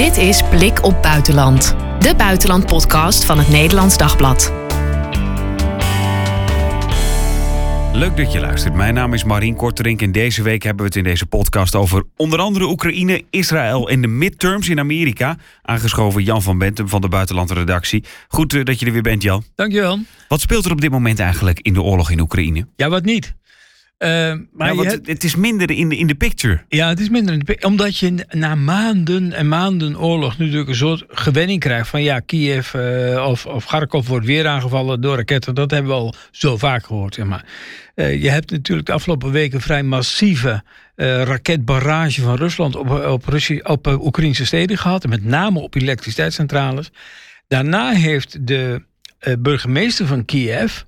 Dit is Blik op Buitenland, de buitenlandpodcast van het Nederlands Dagblad. Leuk dat je luistert. Mijn naam is Marien Korterink en deze week hebben we het in deze podcast over onder andere Oekraïne, Israël en de midterms in Amerika. Aangeschoven Jan van Bentum van de Buitenlandredactie. Goed eh, dat je er weer bent, Jan. Dankjewel. Wat speelt er op dit moment eigenlijk in de oorlog in Oekraïne? Ja, wat niet. Uh, maar ja, hebt- het is minder in de, in de picture. ja, het is minder. in de pi- Omdat je na maanden en maanden oorlog natuurlijk een soort gewenning krijgt van ja, Kiev eh, of, of Kharkov wordt weer aangevallen door raketten. Dat hebben we al zo vaak gehoord. Zeg maar. Eh, je hebt natuurlijk de afgelopen weken een vrij massieve eh, raketbarrage van Rusland op, op, Russie, op Oekraïnse steden gehad. Met name op elektriciteitscentrales. Daarna heeft de burgemeester van Kiev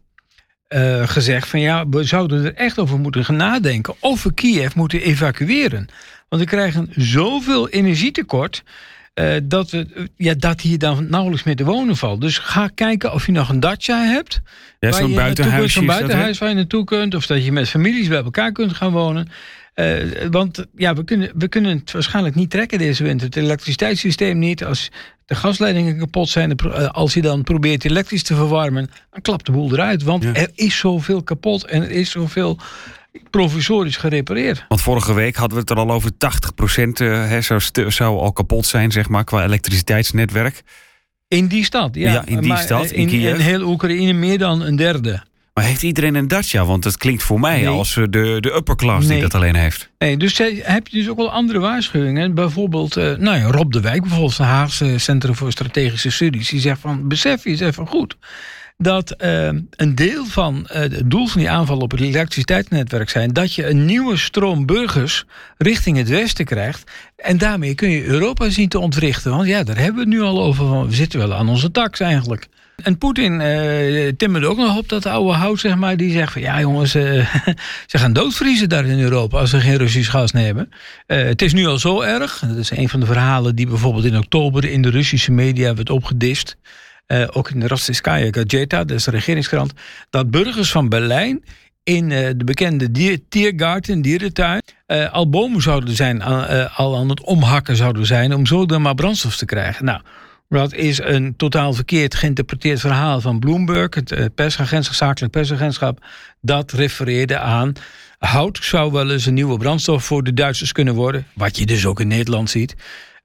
eh, gezegd van ja, we zouden er echt over moeten gaan nadenken of we Kiev moeten evacueren. Want we krijgen zoveel energietekort eh, dat, we, ja, dat hier dan nauwelijks meer te wonen valt. Dus ga kijken of je nog een dacha hebt. Ja, zo'n buitenhuisje. Zo'n buitenhuis waar je naartoe kunt. Of dat je met families bij elkaar kunt gaan wonen. Eh, want ja, we kunnen, we kunnen het waarschijnlijk niet trekken deze winter. Het elektriciteitssysteem niet. Als de gasleidingen kapot zijn, eh, als je dan probeert elektrisch te verwarmen, dan klapt de boel eruit. Want Ja. er is zoveel kapot en er is zoveel provisorisch gerepareerd. Want vorige week hadden we het er al over 80% eh, hè, zou, al kapot zijn, zeg maar, qua elektriciteitsnetwerk. In die stad, ja. Ja, in die Maar, stad, eh, in in heel Oekraïne meer dan een derde. Maar heeft iedereen een Dacia? Want het klinkt voor mij Nee. als eh, de, de upper class die dat alleen heeft. Nee, dus heb je dus ook wel andere waarschuwingen. Bijvoorbeeld, eh, nou ja, Rob de Wijk, bijvoorbeeld van Haagse Centrum voor Strategische Studies, die zegt van besef je eens even goed dat eh, een deel van het doel van die aanval op het elektriciteitsnetwerk zijn dat je een nieuwe stroom burgers richting het westen krijgt. En daarmee kun je Europa zien te ontwrichten. Want ja, daar hebben we het nu al over. Van, we zitten wel aan onze tax eigenlijk. En Poetin eh timmerde ook nog op dat oude hout, zeg maar. Die zegt van ja, jongens, eh, ze gaan doodvriezen daar in Europa als ze geen Russisch gas nemen. Eh, het is nu al zo erg. Dat is een van de verhalen die bijvoorbeeld in oktober in de Russische media werd opgedist. Ook in de Rossiyskaya Gazeta, de regeringskrant. Dat burgers van Berlijn in de bekende dier, Tiergarten, dierentuin, al bomen zouden zijn, al aan het omhakken zouden zijn, om zo dan maar brandstof te krijgen. Nou, dat is een totaal verkeerd geïnterpreteerd verhaal van Bloomberg, het eh, persagentschap, zakelijk persagentschap. Dat refereerde aan hout zou wel eens een nieuwe brandstof voor de Duitsers kunnen worden. Wat je dus ook in Nederland ziet.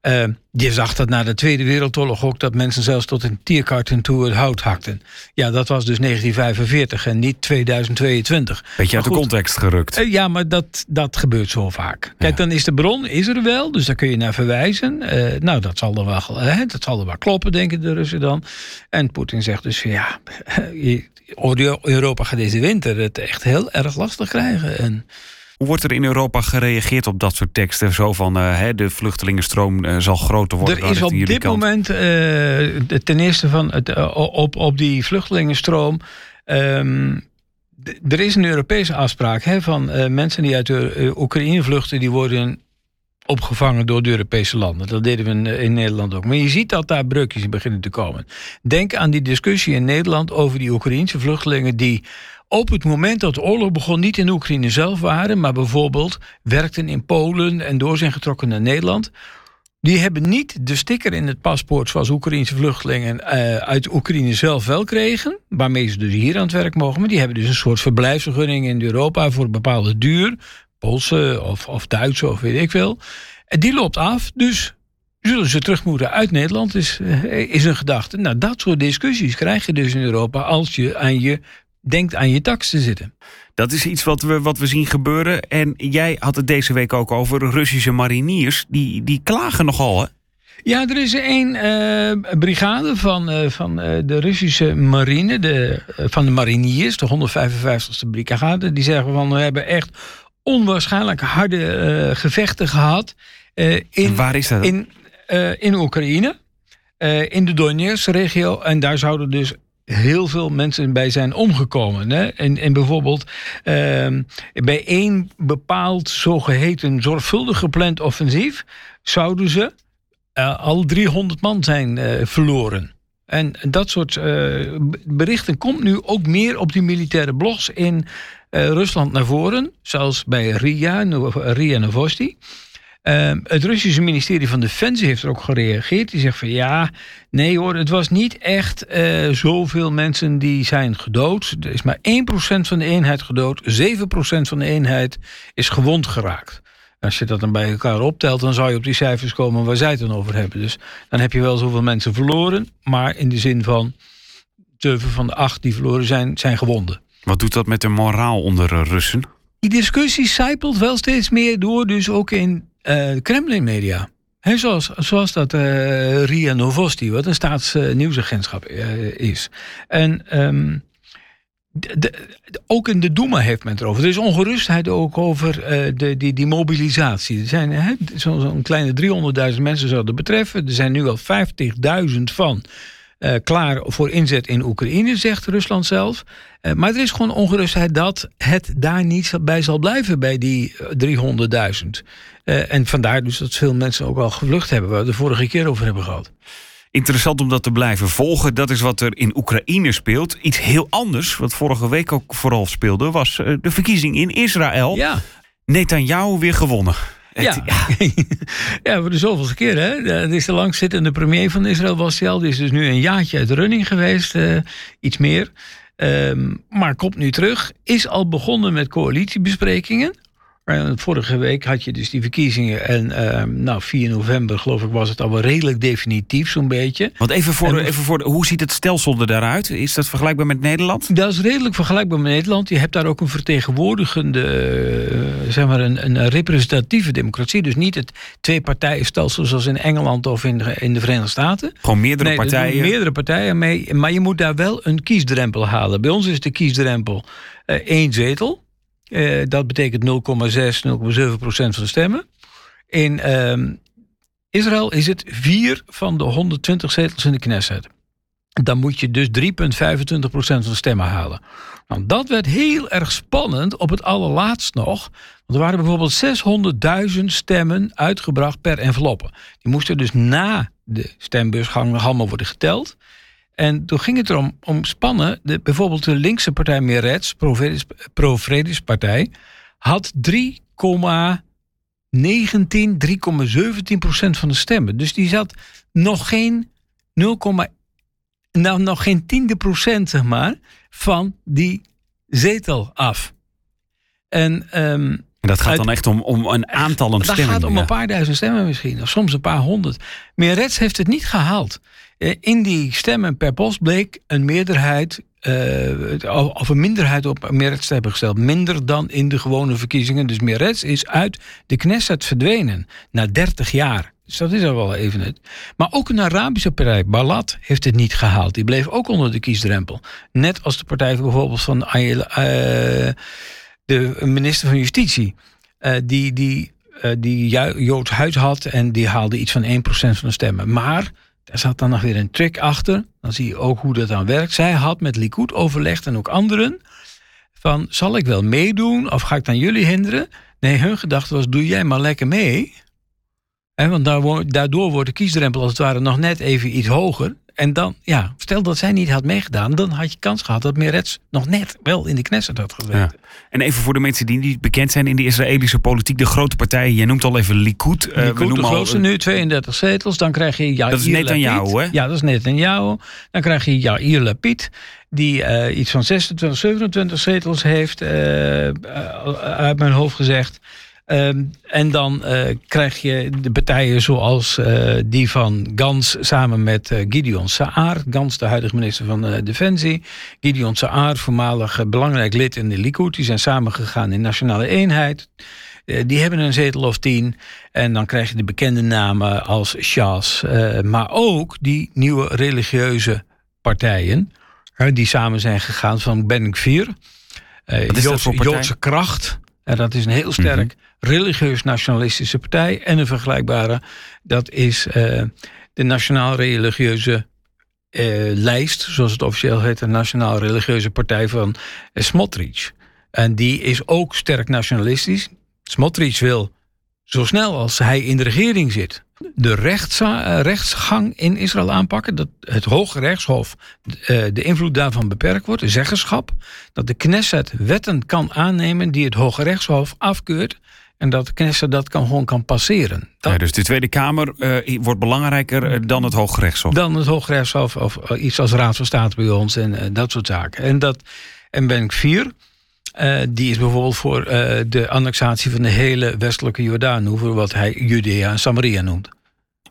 Eh, je zag dat na de Tweede Wereldoorlog ook dat mensen zelfs tot een tierkarten toe het hout hakten. Ja, dat was dus 1945 en niet 2022. Beetje uit de context gerukt. eh, ja, maar dat, dat gebeurt zo vaak. Kijk, dan is de bron is er wel, dus daar kun je naar verwijzen. Eh, nou, dat zal, er wel, hè, dat zal er wel kloppen, denken de Russen dan. En Poetin zegt dus ja, Europa gaat deze winter het echt heel erg lastig krijgen. En Hoe wordt er in Europa gereageerd op dat soort teksten? Zo van eh, hè, de vluchtelingenstroom eh, zal groter worden. er is op dit kant. moment, eh, ten eerste van het, op, op die vluchtelingenstroom. ehm, er is een Europese afspraak hè, van mensen die uit de, Oekraïne vluchten, die worden opgevangen door de Europese landen. Dat deden we in, in Nederland ook. Maar je ziet dat daar breukjes in beginnen te komen. Denk aan die discussie in Nederland over die Oekraïnse vluchtelingen die op het moment dat de oorlog begon niet in Oekraïne zelf waren, maar bijvoorbeeld werkten in Polen en door zijn getrokken naar Nederland. Die hebben niet de sticker in het paspoort zoals Oekraïnse vluchtelingen eh, uit Oekraïne zelf wel kregen. Waarmee ze dus hier aan het werk mogen. Maar die hebben dus een soort verblijfsvergunning in Europa voor een bepaalde duur. Poolse of, of Duitse of weet ik veel. En die loopt af. Dus zullen ze terug moeten uit Nederland, is, eh, is een gedachte. Nou, dat soort discussies krijg je dus in Europa als je aan je denkt aan je tax te zitten. Dat is iets wat we, wat we zien gebeuren. En jij had het deze week ook over Russische mariniers. Die, die klagen nogal, hè? Ja, er is één eh, brigade van, eh, van eh, de Russische marine, de, van de mariniers, de 155ste brigade. Die zeggen van we hebben echt onwaarschijnlijk harde gevechten gehad eh, in, waar is dat? in, in Oekraïne, in de Donetsk-regio. En daar zouden dus heel veel mensen bij zijn omgekomen. Hè? En, en bijvoorbeeld ehm, bij één bepaald zogeheten zorgvuldig gepland offensief zouden ze eh, al 300 man zijn eh, verloren. En dat soort eh, berichten komt nu ook meer op die militaire blogs in Rusland naar voren. Zoals bij RIA, RIA Novosti. Ehm, het Russische ministerie van Defensie heeft er ook gereageerd. Die zegt van ja, nee hoor, het was niet echt uh, zoveel mensen die zijn gedood. Er is maar 1% van de eenheid gedood, 7% van de eenheid is gewond geraakt. Als je dat dan bij elkaar optelt, dan zou je op die cijfers komen waar zij het dan over hebben. Dus dan heb je wel zoveel mensen verloren, maar in de zin van 7 van de 8 die verloren zijn, zijn gewonden. Wat doet dat met de moraal onder Russen? Die discussie zijpelt wel steeds meer door, dus ook in uh, Kremlin-media. zoals, zoals dat uh, RIA Novosti, wat een staatsnieuwsagentschap uh, is. En um, de, ook in de Duma heeft men het erover. Er is ongerustheid ook over de, die, die mobilisatie. Er zijn zo'n zo kleine 300.000 mensen zouden betreffen. Er zijn nu al 50.000 van uh, klaar voor inzet in Oekraïne, zegt Rusland zelf. Uh, maar er is gewoon ongerustheid dat het daar niet bij zal blijven bij die 300.000. Uh, en vandaar dus dat veel mensen ook al gevlucht hebben, waar we de vorige keer over hebben gehad. Interessant om dat te blijven volgen. Dat is wat er in Oekraïne speelt. Iets heel anders, wat vorige week ook vooral speelde, was de verkiezing in Israël. Ja. Netanyahu weer gewonnen. Ja. ja. voor de zoveelste keer. Hè? Dat is de langzittende premier van Israël was hij al. Die is dus nu een jaartje uit running geweest. Uh, iets meer. Um, maar komt nu terug. Is al begonnen met coalitiebesprekingen. Vorige week had je dus die verkiezingen. En uh, nou, 4 november, geloof ik, was het al wel redelijk definitief, zo'n beetje. Want even voor, de, even voor de, hoe ziet het stelsel er daaruit? Is dat vergelijkbaar met Nederland? Dat is redelijk vergelijkbaar met Nederland. Je hebt daar ook een vertegenwoordigende, uh, zeg maar, een, een representatieve democratie. Dus niet het twee-partijenstelsel zoals in Engeland of in de, in de Verenigde Staten. Gewoon meerdere nee, partijen? meerdere partijen mee. Maar je moet daar wel een kiesdrempel halen. Bij ons is de kiesdrempel uh, één zetel. Uh, dat betekent 0,6, 0,7 procent van de stemmen. In uh, Israël is het 4 van de 120 zetels in de Knesset. Dan moet je dus 3,25 procent van de stemmen halen. Nou, dat werd heel erg spannend op het allerlaatst nog. Want er waren bijvoorbeeld 600.000 stemmen uitgebracht per enveloppe. Die moesten dus na de stembusgang allemaal worden geteld. En toen ging het erom om spannen. De, bijvoorbeeld de linkse partij Meretz, Pro-Vredespartij, had 3,19, 3,17 procent van de stemmen. Dus die zat nog geen 0, nou, nog geen tiende procent, zeg maar, van die zetel af. En um, dat gaat dan echt om, om een aantal stemmen. Dat gaat om een paar duizend stemmen misschien, of soms een paar honderd. Meretz heeft het niet gehaald. Eh, in die stemmen per post bleek een meerderheid uh, of een minderheid op Meretz te hebben gesteld. Minder dan in de gewone verkiezingen. Dus Meretz is uit de Knesset verdwenen na 30 jaar. Dus dat is al wel even het. Maar ook een Arabische partij, Balat, heeft het niet gehaald. Die bleef ook onder de kiesdrempel. Net als de partij bijvoorbeeld van uh, de minister van Justitie. Die, die, die Joods huid had en die haalde iets van 1% van de stemmen. Maar daar zat dan nog weer een trick achter. Dan zie je ook hoe dat dan werkt. Zij had met Likud overlegd en ook anderen. Van, zal ik wel meedoen of ga ik dan jullie hinderen? Nee, hun gedachte was, doe jij maar lekker mee. Want daardoor wordt de kiesdrempel als het ware nog net even iets hoger. En dan, ja, stel dat zij niet had meegedaan, dan had je kans gehad dat Meretz nog net wel in de Knesset had gezeten. Ja. En even voor de mensen die niet bekend zijn in de Israëlische politiek, de grote partijen, je noemt al even Likud. Uh, Likud, de grootste al, nu, 32 zetels. Dan krijg je Yair Dat is net aan jou, hè? Ja, dat is net aan jou. Dan krijg je Yair Lapid, die uh, iets van 26, 27 zetels heeft, uh, uit mijn hoofd gezegd. Um, en dan uh, krijg je de partijen zoals uh, die van Gans samen met uh, Gideon Saar. Gans, de huidige minister van Defensie. Gideon Saar, voormalig belangrijk lid in de Likud. Die zijn samengegaan in Nationale Eenheid. die hebben een zetel of tien. En dan krijg je de bekende namen als Shas. maar ook die nieuwe religieuze partijen. die samen zijn gegaan van Ben Gvir. Joodse, Joodse kracht. En dat is een heel sterk... Mm -hmm religieus-nationalistische partij. En een vergelijkbare, dat is uh, de Nationaal-Religieuze uh, Lijst, zoals het officieel heet, de Nationaal-Religieuze Partij van uh, Smotrich. En die is ook sterk nationalistisch. Smotrich wil zo snel als hij in de regering zit, de rechtsgang in Israël aanpakken. Dat het Hoge Rechtshof de invloed daarvan beperkt wordt. De zeggenschap. Dat de Knesset wetten kan aannemen die het Hoge Rechtshof afkeurt En dat de Knesset dat kan, gewoon kan passeren. Dat, Ja, dus de Tweede Kamer eh, wordt belangrijker eh, dan het Hooggerechtshof. dan het Hooggerechtshof of eh, iets als Raad van State bij ons en eh, dat soort zaken. En, dat, en Benk 4, eh, die is bijvoorbeeld voor eh, de annexatie van de hele westelijke Jordaan, wat hij Judea en Samaria noemt.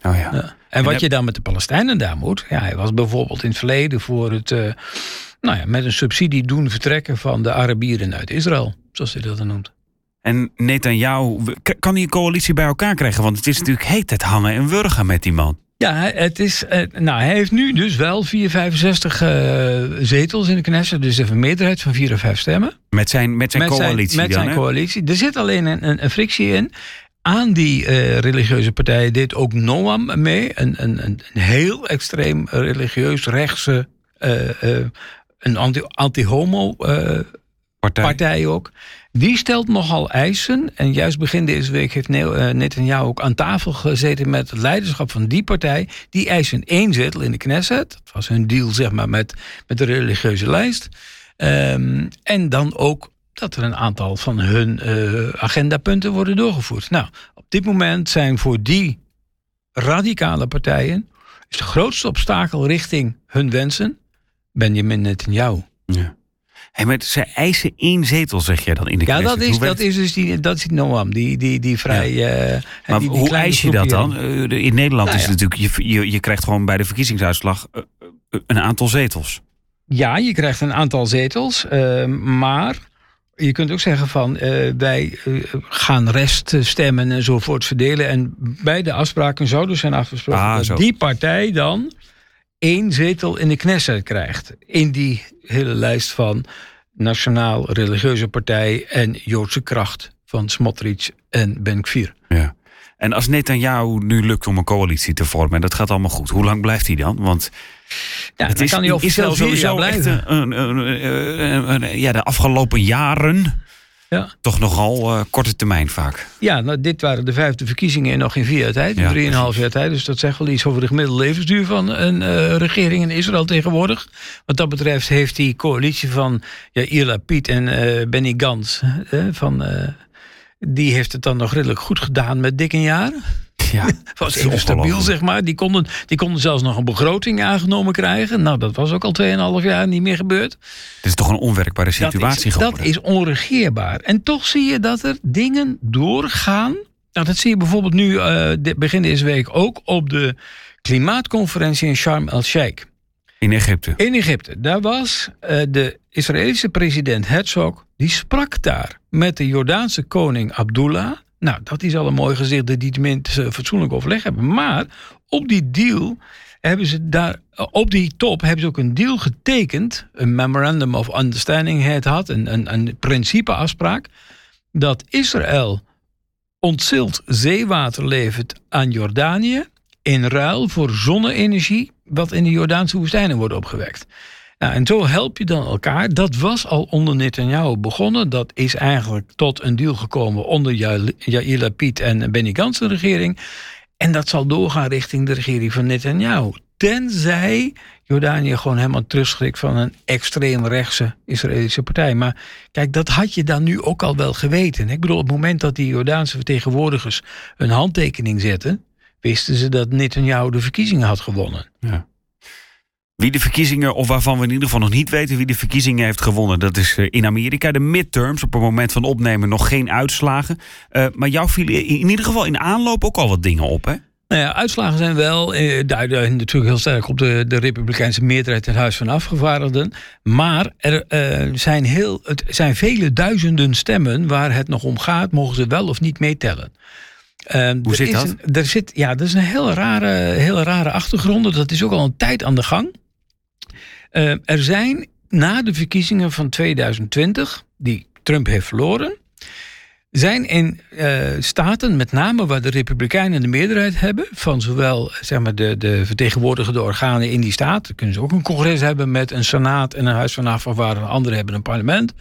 Oh ja. Ja. En wat heb- je dan met de Palestijnen daar moet, ja, hij was bijvoorbeeld in het verleden voor het, eh, nou ja, met een subsidie doen vertrekken van de Arabieren uit Israël, zoals hij dat dan noemt. En Netanyahu, k- kan hij een coalitie bij elkaar krijgen? Want het is natuurlijk heet het hangen en wurgen met die man. Ja, hij- het is, eh, nou, hij heeft nu dus wel 465 eh zetels in de Knesset. Dus even een meerderheid van 4 of 5 stemmen. Met zijn, met zijn met coalitie zijn, met dan, zijn coalitie. Er zit alleen een, een, frictie in. Aan die eh, religieuze partijen deed ook Noam mee. Een, een, een, heel extreem religieus rechtse... een anti- anti-homo eh, Partij. partij ook. Die stelt nogal eisen. En juist begin deze week heeft eh, Netanyahu ook aan tafel gezeten met het leiderschap van die partij. Die eisen één zetel in de Knesset. Dat was hun deal zeg maar, met, met de religieuze lijst. Ehm, en dan ook dat er een aantal van hun eh, agendapunten worden doorgevoerd. Nou, op dit moment zijn voor die radicale partijen... is de grootste obstakel richting hun wensen Benjamin Netanyahu. Ja. Hey, maar ze eisen één zetel, zeg jij dan in de Ja, dat is, dat is dus die, dat is die Noam, die, die, die vrij... eh, Maar die, die hoe eis je dat dan? Eh, In Nederland Nou is het natuurlijk, je, je, je krijgt gewoon bij de verkiezingsuitslag eh, een aantal zetels. Ja, je krijgt een aantal zetels, eh, maar je kunt ook zeggen van eh, wij gaan reststemmen enzovoort verdelen. En bij de afspraken zou dus zijn afgesproken Ah, dat zo. die partij dan één zetel in de Knesset krijgt. In die hele lijst van Nationaal Religieuze Partij en Joodse Kracht van Smotrich en Ben-Gvir. Ja. En als Netanyahu nu lukt om een coalitie te vormen, en dat gaat allemaal goed, hoe lang blijft hij dan? Want Ja, het is kan hij Israël sowieso blijven. een- een- ja, de afgelopen jaren Ja. toch nogal eh, korte termijn vaak. Ja, nou, dit waren de vijfde verkiezingen in nog in vier jaar tijd, Ja, drieënhalf jaar tijd. Dus dat zegt wel iets over de gemiddelde levensduur van een eh, regering in Israël tegenwoordig. Wat dat betreft heeft die coalitie van Yair Lapid en eh, Benny Gantz, van, die heeft het dan nog redelijk goed gedaan met dik een jaar. Ja, Was even stabiel, zeg maar. Die konden, die konden zelfs nog een begroting aangenomen krijgen. Nou, dat was ook al 2,5 jaar niet meer gebeurd. Het is toch een onwerkbare situatie dat is, geworden. Dat is onregeerbaar. En toch zie je dat er dingen doorgaan. Nou, dat zie je bijvoorbeeld nu, eh, begin deze week, ook op de klimaatconferentie in Sharm el-Sheikh. In Egypte. In Egypte. Daar was eh, de Israëlische president Herzog. Die sprak daar met de Jordaanse koning Abdullah. Nou, dat is al een mooi gezicht dat die tenminste fatsoenlijk overleg hebben. Maar op die deal hebben ze daar, op die top hebben ze ook een deal getekend. Een memorandum of understanding had. Een, een, een principeafspraak. Dat Israël ontzild zeewater levert aan Jordanië. In ruil voor zonne-energie. Wat in de Jordaanse woestijnen wordt opgewekt. Nou, en zo help je dan elkaar. Dat was al onder Netanyahu begonnen. Dat is eigenlijk tot een deal gekomen onder Ja- Yair Lapid en Benny Gantz regering. En dat zal doorgaan richting de regering van Netanyahu. Tenzij Jordanië gewoon helemaal terugschrikt van een extreem rechtse Israëlische partij. Maar kijk, dat had je dan nu ook al wel geweten. Ik bedoel, op het moment dat die Jordaanse vertegenwoordigers een handtekening zetten, wisten ze dat Netanyahu de verkiezingen had gewonnen. Ja. Wie de verkiezingen, of waarvan we in ieder geval nog niet weten wie de verkiezingen heeft gewonnen, dat is eh, in Amerika. De midterms, op het moment van opnemen nog geen uitslagen. Eh, maar jou viel in ieder geval in aanloop ook al wat dingen op, hè? Nou ja, uitslagen zijn wel, eh, duiden natuurlijk heel sterk op de, de Republikeinse meerderheid in het Huis van Afgevaardigden. Maar er eh, zijn, heel, het zijn vele duizenden stemmen waar het nog om gaat, mogen ze wel of niet meetellen. Eh, Hoe er zit dat? Een, er zit, ja, dat is een hele rare, hele rare achtergrond. Dat is ook al een tijd aan de gang. Eh, er zijn na de verkiezingen van 2020, die Trump heeft verloren, zijn in eh, staten, met name waar de Republikeinen de meerderheid hebben, van zowel zeg maar, de, de vertegenwoordigende organen in die staat, dan kunnen ze ook een congres hebben met een senaat en een huis van afgevaardigden, anderen hebben een parlement.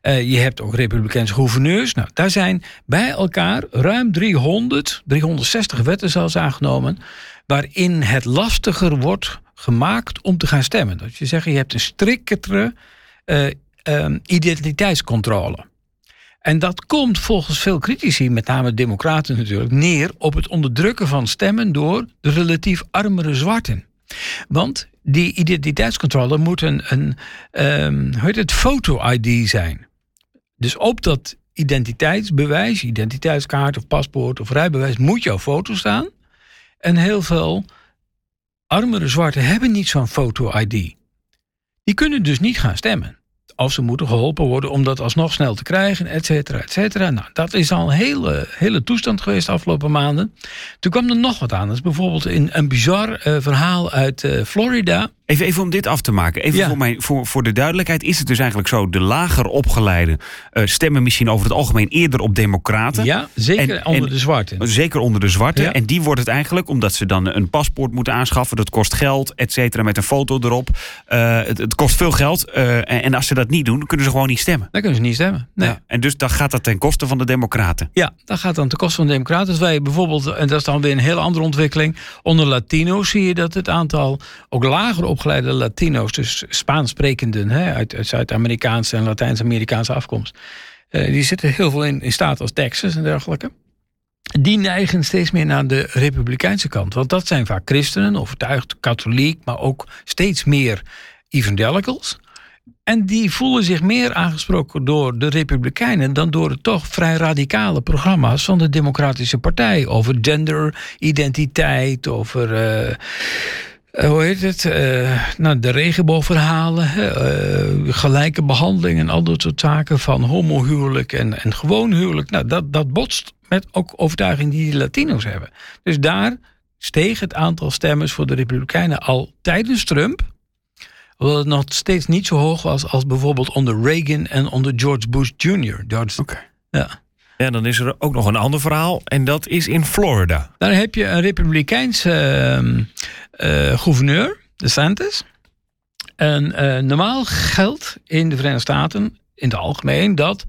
Eh, je hebt ook Republikeinse gouverneurs. Nou, daar zijn bij elkaar ruim 300, 360 wetten zelfs aangenomen, waarin het lastiger wordt gemaakt om te gaan stemmen. Dat je zegt, je hebt een striktere eh, ehm, identiteitscontrole. En dat komt volgens veel critici, met name democraten natuurlijk, neer op het onderdrukken van stemmen door de relatief armere zwarten. Want die identiteitscontrole moet een, een um, hoe heet het, foto-ID zijn. Dus op dat identiteitsbewijs, identiteitskaart of paspoort of rijbewijs, moet jouw foto staan. En heel veel armere zwarten hebben niet zo'n foto-ID. Die kunnen dus niet gaan stemmen. Of ze moeten geholpen worden om dat alsnog snel te krijgen, et cetera, et cetera. Nou, dat is al een hele, hele toestand geweest de afgelopen maanden. Toen kwam er nog wat aan. Dat is bijvoorbeeld een, een bizar uh, verhaal uit uh, Florida. Even, even om dit af te maken. Even voor, mijn, voor, voor de duidelijkheid. Is het dus eigenlijk zo, de lager opgeleide uh, stemmen misschien over het algemeen eerder op democraten? Ja, zeker en, onder de zwarten. Zeker onder de zwarten. Ja. En die wordt het eigenlijk, omdat ze dan een paspoort moeten aanschaffen. Dat kost geld, et cetera, met een foto erop. Uh, het, het, kost veel geld. Uh, en, en als ze dat niet doen, dan kunnen ze gewoon niet stemmen. Dan kunnen ze niet stemmen, nee. Ja. En dus dan gaat dat ten koste van de democraten? Ja, dat gaat dan ten koste van de democraten. Dus wij bijvoorbeeld, en dat is dan weer een hele andere ontwikkeling. Onder Latino's zie je dat het aantal ook lager opgeleide Latino's dus Spaans sprekenden uit, uit Zuid-Amerikaanse en Latijns-Amerikaanse afkomst, uh, die zitten heel veel in, in staten als Texas en dergelijke. Die neigen steeds meer naar de republikeinse kant. Want dat zijn vaak christenen, overtuigd katholiek, maar ook steeds meer evangelicals. En die voelen zich meer aangesproken door de Republikeinen dan door de toch vrij radicale programma's van de Democratische Partij. Over genderidentiteit, over. Uh, hoe heet het? Uh, nou, de regenboogverhalen, uh, gelijke behandeling en al dat soort zaken van homohuwelijk en, en gewoon huwelijk. Nou, dat, dat botst met ook overtuiging die de Latino's hebben. Dus daar steeg het aantal stemmers voor de Republikeinen al tijdens Trump. Hoewel het nog steeds niet zo hoog was als bijvoorbeeld onder Reagan en onder George Bush Jr. Oké. Okay. Ja. En dan is er ook nog een ander verhaal en dat is in Florida. Daar heb je een republikeinse uh, gouverneur, DeSantis. En uh, normaal geldt in de Verenigde Staten in het algemeen dat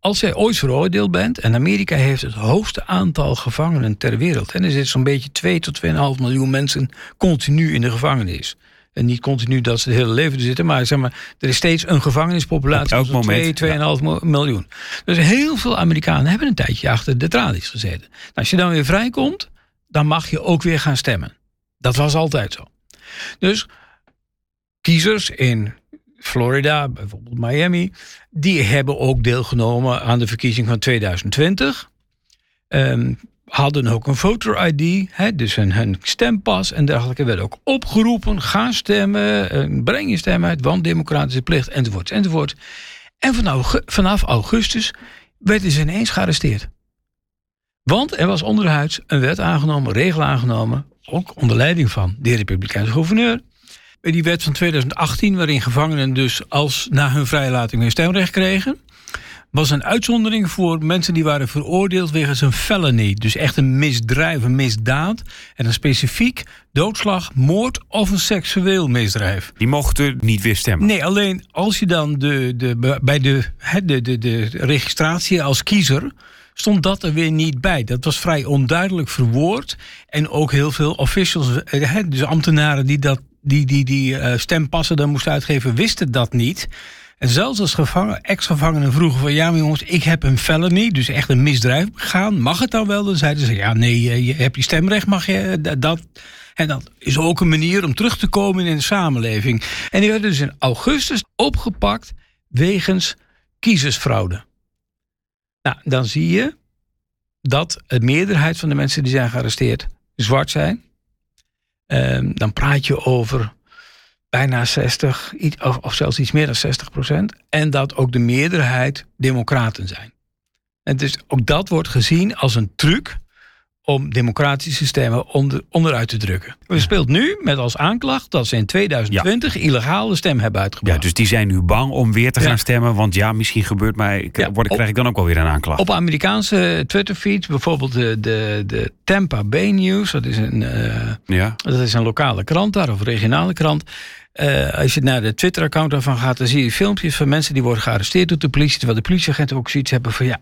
als jij ooit veroordeeld bent, en Amerika heeft het hoogste aantal gevangenen ter wereld, en er zitten zo'n beetje 2 tot 2,5 miljoen mensen continu in de gevangenis. En niet continu dat ze het hele leven er zitten, maar zeg maar, er is steeds een gevangenispopulatie van 2, 2,5 ja. miljoen. Dus heel veel Amerikanen hebben een tijdje achter de tralies gezeten. Nou, als je dan weer vrijkomt, dan mag je ook weer gaan stemmen. Dat was altijd zo. Dus kiezers in Florida, bijvoorbeeld Miami, die hebben ook deelgenomen aan de verkiezing van 2020. Um, hadden ook een voter-ID, dus een, een, stempas en dergelijke. Werd ook opgeroepen, ga stemmen, eh, breng je stem uit, want democratische plicht, enzovoort, enzovoort. En vanaf, augustus werden ze ineens gearresteerd. Want er was onderhuids een wet aangenomen, regel aangenomen, ook onder leiding van de Republikeinse gouverneur. Die wet van 2018, waarin gevangenen dus als na hun vrijlating hun stemrecht kregen was een uitzondering voor mensen die waren veroordeeld wegens een felony. Dus echt een misdrijf, een misdaad. En dan specifiek doodslag, moord of een seksueel misdrijf. Die mochten niet weer stemmen? Nee, alleen als je dan de, de, bij de, de, de, de registratie als kiezer stond dat er weer niet bij. Dat was vrij onduidelijk verwoord. En ook heel veel officials, eh, dus ambtenaren die dat, die, die, die uh, stempassen dan moesten uitgeven, wisten dat niet. En zelfs als gevangen, ex-gevangenen vroegen van... ja, maar jongens, ik heb een felony, dus echt een misdrijf begaan. Mag het dan wel? Dan zeiden ze, ja, nee, je hebt je stemrecht, mag je eh, dat... En dat is ook een manier om terug te komen in de samenleving. En die werden dus in augustus opgepakt wegens kiezersfraude. Nou, dan zie je dat de meerderheid van de mensen die zijn gearresteerd zwart zijn. Um, dan praat je over bijna 60, of, of zelfs iets meer dan 60 procent. En dat ook de meerderheid democraten zijn. En dus ook dat wordt gezien als een truc om democratische stemmen onder, onderuit te drukken. We speelt nu met als aanklacht dat ze in 2020 ja. illegale stem hebben uitgebracht. Ja, dus die zijn nu bang om weer te gaan stemmen. Want ja, misschien gebeurt mij, ja, word, krijg ik dan ook wel weer een aanklacht. Op Amerikaanse Twitter-feeds, bijvoorbeeld de, de, de Tampa Bay News, dat is, een, uh, ja. dat is een lokale krant daar, of regionale krant. Uh, als je naar de Twitter-account daarvan gaat, dan zie je filmpjes van mensen die worden gearresteerd door de politie. Terwijl de politieagenten ook zoiets hebben van ja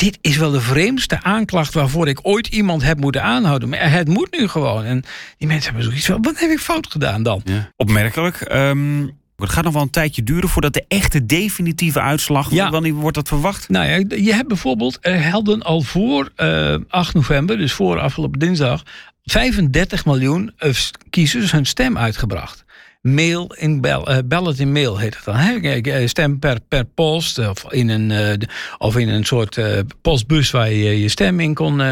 dit is wel de vreemdste aanklacht waarvoor ik ooit iemand heb moeten aanhouden. Maar het moet nu gewoon. En die mensen hebben zoiets van, wat heb ik fout gedaan dan? Ja. Opmerkelijk. Um, Het gaat nog wel een tijdje duren voordat de echte definitieve uitslag. Ja. Wanneer wordt dat verwacht? Nou ja, je hebt bijvoorbeeld, er hadden al voor eh 8 november, dus voor afgelopen dinsdag, 35 miljoen eh, kiezers hun stem uitgebracht. Mail in bel, eh, ballot in mail heet het dan. Hè? Eh, Stem per, per post of in, een, eh, of in een soort postbus waar je je stem in kon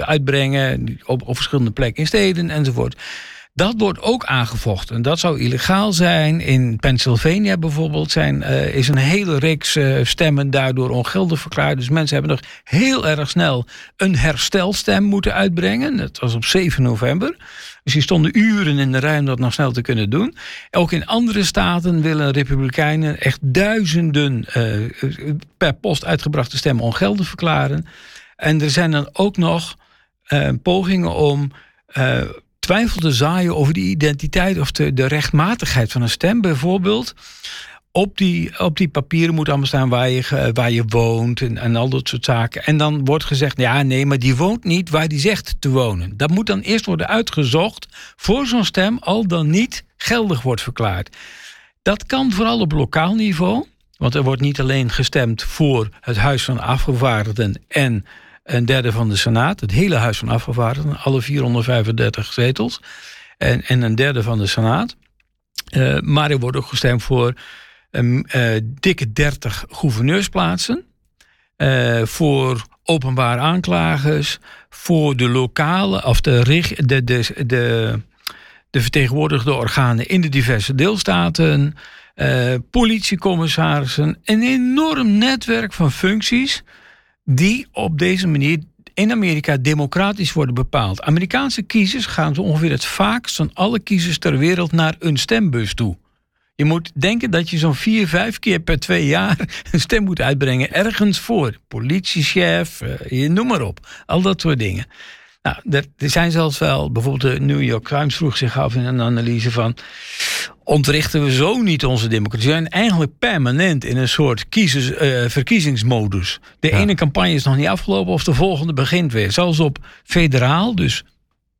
uitbrengen. Op, op verschillende plekken in steden enzovoort. Dat wordt ook aangevochten. Dat zou illegaal zijn. In Pennsylvania bijvoorbeeld zijn, eh, is een hele reeks eh, stemmen daardoor ongeldig verklaard. Dus mensen hebben nog heel erg snel een herstelstem moeten uitbrengen. Dat was op 7 november. Dus die stonden uren in de rij om dat nog snel te kunnen doen. Ook in andere staten willen republikeinen echt duizenden eh, per post uitgebrachte stemmen ongeldig verklaren. En er zijn dan ook nog pogingen om twijfel te zaaien over de identiteit of de, de rechtmatigheid van een stem. Bijvoorbeeld, op die, op die papieren moet allemaal staan waar je, waar je woont en, en al dat soort zaken. En dan wordt gezegd, ja nee, maar die woont niet waar die zegt te wonen. Dat moet dan eerst worden uitgezocht voor zo'n stem al dan niet geldig wordt verklaard. Dat kan vooral op lokaal niveau. Want er wordt niet alleen gestemd voor het Huis van Afgevaardigden en een derde van de Senaat. Het hele Huis van Afgevaardigden, alle 435 zetels. En, en een derde van de Senaat. Eh, maar er wordt ook gestemd voor een eh, dikke 30 gouverneursplaatsen. eh, voor openbaar aanklagers. Voor de lokale of de, de, de, de, de vertegenwoordigde organen in de diverse deelstaten. politiecommissarissen. Een enorm netwerk van functies die op deze manier in Amerika democratisch worden bepaald. Amerikaanse kiezers gaan zo ongeveer het vaakst van alle kiezers ter wereld naar een stembus toe. Je moet denken dat je zo'n vier, vijf keer per twee jaar een stem moet uitbrengen ergens voor. Politiechef, eh, noem maar op. Al dat soort dingen. Nou, er, er zijn zelfs wel, bijvoorbeeld de New York Times vroeg zich af in een analyse van ontrichten we zo niet onze democratie. We zijn eigenlijk permanent in een soort kiezers, eh, verkiezingsmodus. De Ja. ene campagne is nog niet afgelopen of de volgende begint weer. Zelfs op federaal, dus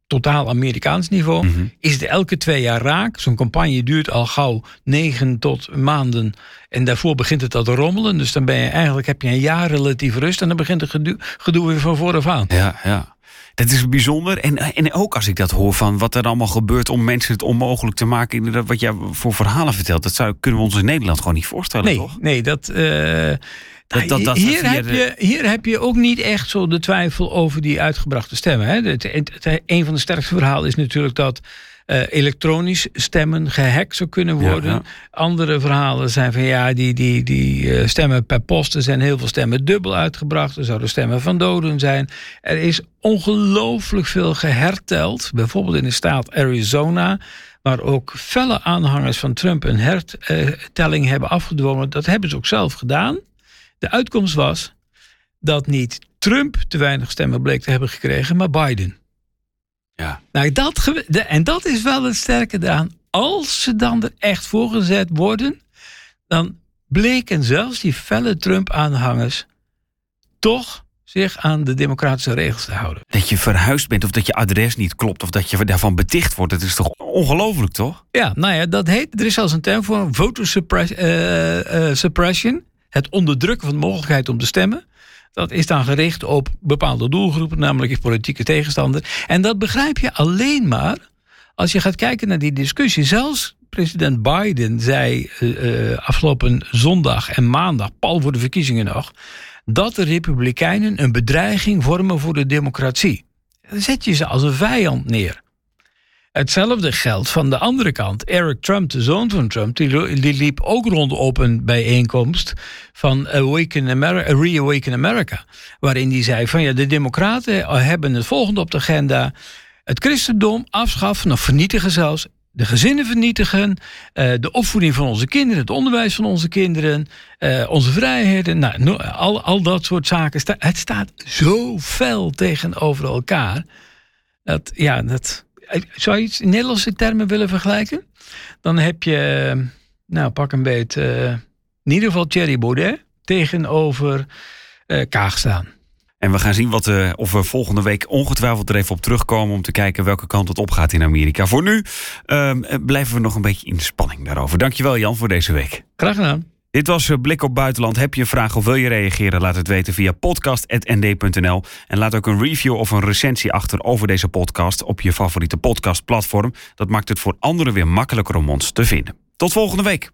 totaal Amerikaans niveau, Mhm. is het elke twee jaar raak. Zo'n campagne duurt al gauw negen tot maanden. En daarvoor begint het al te rommelen. Dus dan ben je eigenlijk, heb je een jaar relatief rust. En dan begint het gedoe, gedoe weer van vooraf aan. Ja, ja. Dat is bijzonder. En, en ook als ik dat hoor van wat er allemaal gebeurt om mensen het onmogelijk te maken. Inderdaad, wat jij voor verhalen vertelt, dat zou, kunnen we ons in Nederland gewoon niet voorstellen, Nee, toch? nee dat, eh, Dat- dat- dat hier, heb je, hier heb je ook niet echt zo de twijfel over die uitgebrachte stemmen. Hè. Het, het- het- een van de sterkste verhalen is natuurlijk dat eh, elektronisch stemmen gehackt zou kunnen worden. ja. Andere verhalen zijn van ja, die, die, die eh, stemmen per post. Er zijn heel veel stemmen dubbel uitgebracht. Er zouden stemmen van doden zijn. Er is ongelooflijk veel geherteld. Bijvoorbeeld in de staat Arizona. Waar ook felle aanhangers van Trump een hertelling hebben afgedwongen. Dat hebben ze ook zelf gedaan. De uitkomst was dat niet Trump te weinig stemmen bleek te hebben gekregen, maar Biden. Ja. Nou, dat, en dat is wel het sterke eraan. Als ze dan er echt voor gezet worden, dan bleken zelfs die felle Trump-aanhangers toch zich aan de democratische regels te houden. Dat je verhuisd bent of dat je adres niet klopt of dat je daarvan beticht wordt. Dat is toch ongelooflijk, toch? Ja, nou ja, dat heet, er is zelfs een term voor voter suppress- eh, eh, suppression. Het onderdrukken van de mogelijkheid om te stemmen. Dat is dan gericht op bepaalde doelgroepen, namelijk je politieke tegenstander. En dat begrijp je alleen maar als je gaat kijken naar die discussie. Zelfs president Biden zei eh, eh, afgelopen zondag en maandag, pal voor de verkiezingen nog, dat de Republikeinen een bedreiging vormen voor de democratie. Dan zet je ze als een vijand neer. Hetzelfde geldt van de andere kant. Eric Trump, de zoon van Trump, die, die liep ook rond op een bijeenkomst van Awaken America, Reawaken America. Waarin hij zei van ja, de democraten hebben het volgende op de agenda. Het christendom afschaffen of vernietigen zelfs. De gezinnen vernietigen, eh, de opvoeding van onze kinderen, het onderwijs van onze kinderen, eh, onze vrijheden, nou, no- al, al dat soort zaken. Het staat zo fel tegenover elkaar. Dat, ja, dat, zou je iets in Nederlandse termen willen vergelijken? Dan heb je, eh, nou pak een beet, eh, in ieder geval Thierry Baudet tegenover eh Kaag staan. En we gaan zien wat, uh, of we volgende week ongetwijfeld er even op terugkomen om te kijken welke kant het op gaat in Amerika. Voor nu uh, blijven we nog een beetje in de spanning daarover. Dankjewel Jan voor deze week. Graag gedaan. Dit was Blik op Buitenland. Heb je een vraag of wil je reageren? Laat het weten via podcast.nd.nl. En laat ook een review of een recensie achter over deze podcast op je favoriete podcastplatform. Dat maakt het voor anderen weer makkelijker om ons te vinden. Tot volgende week.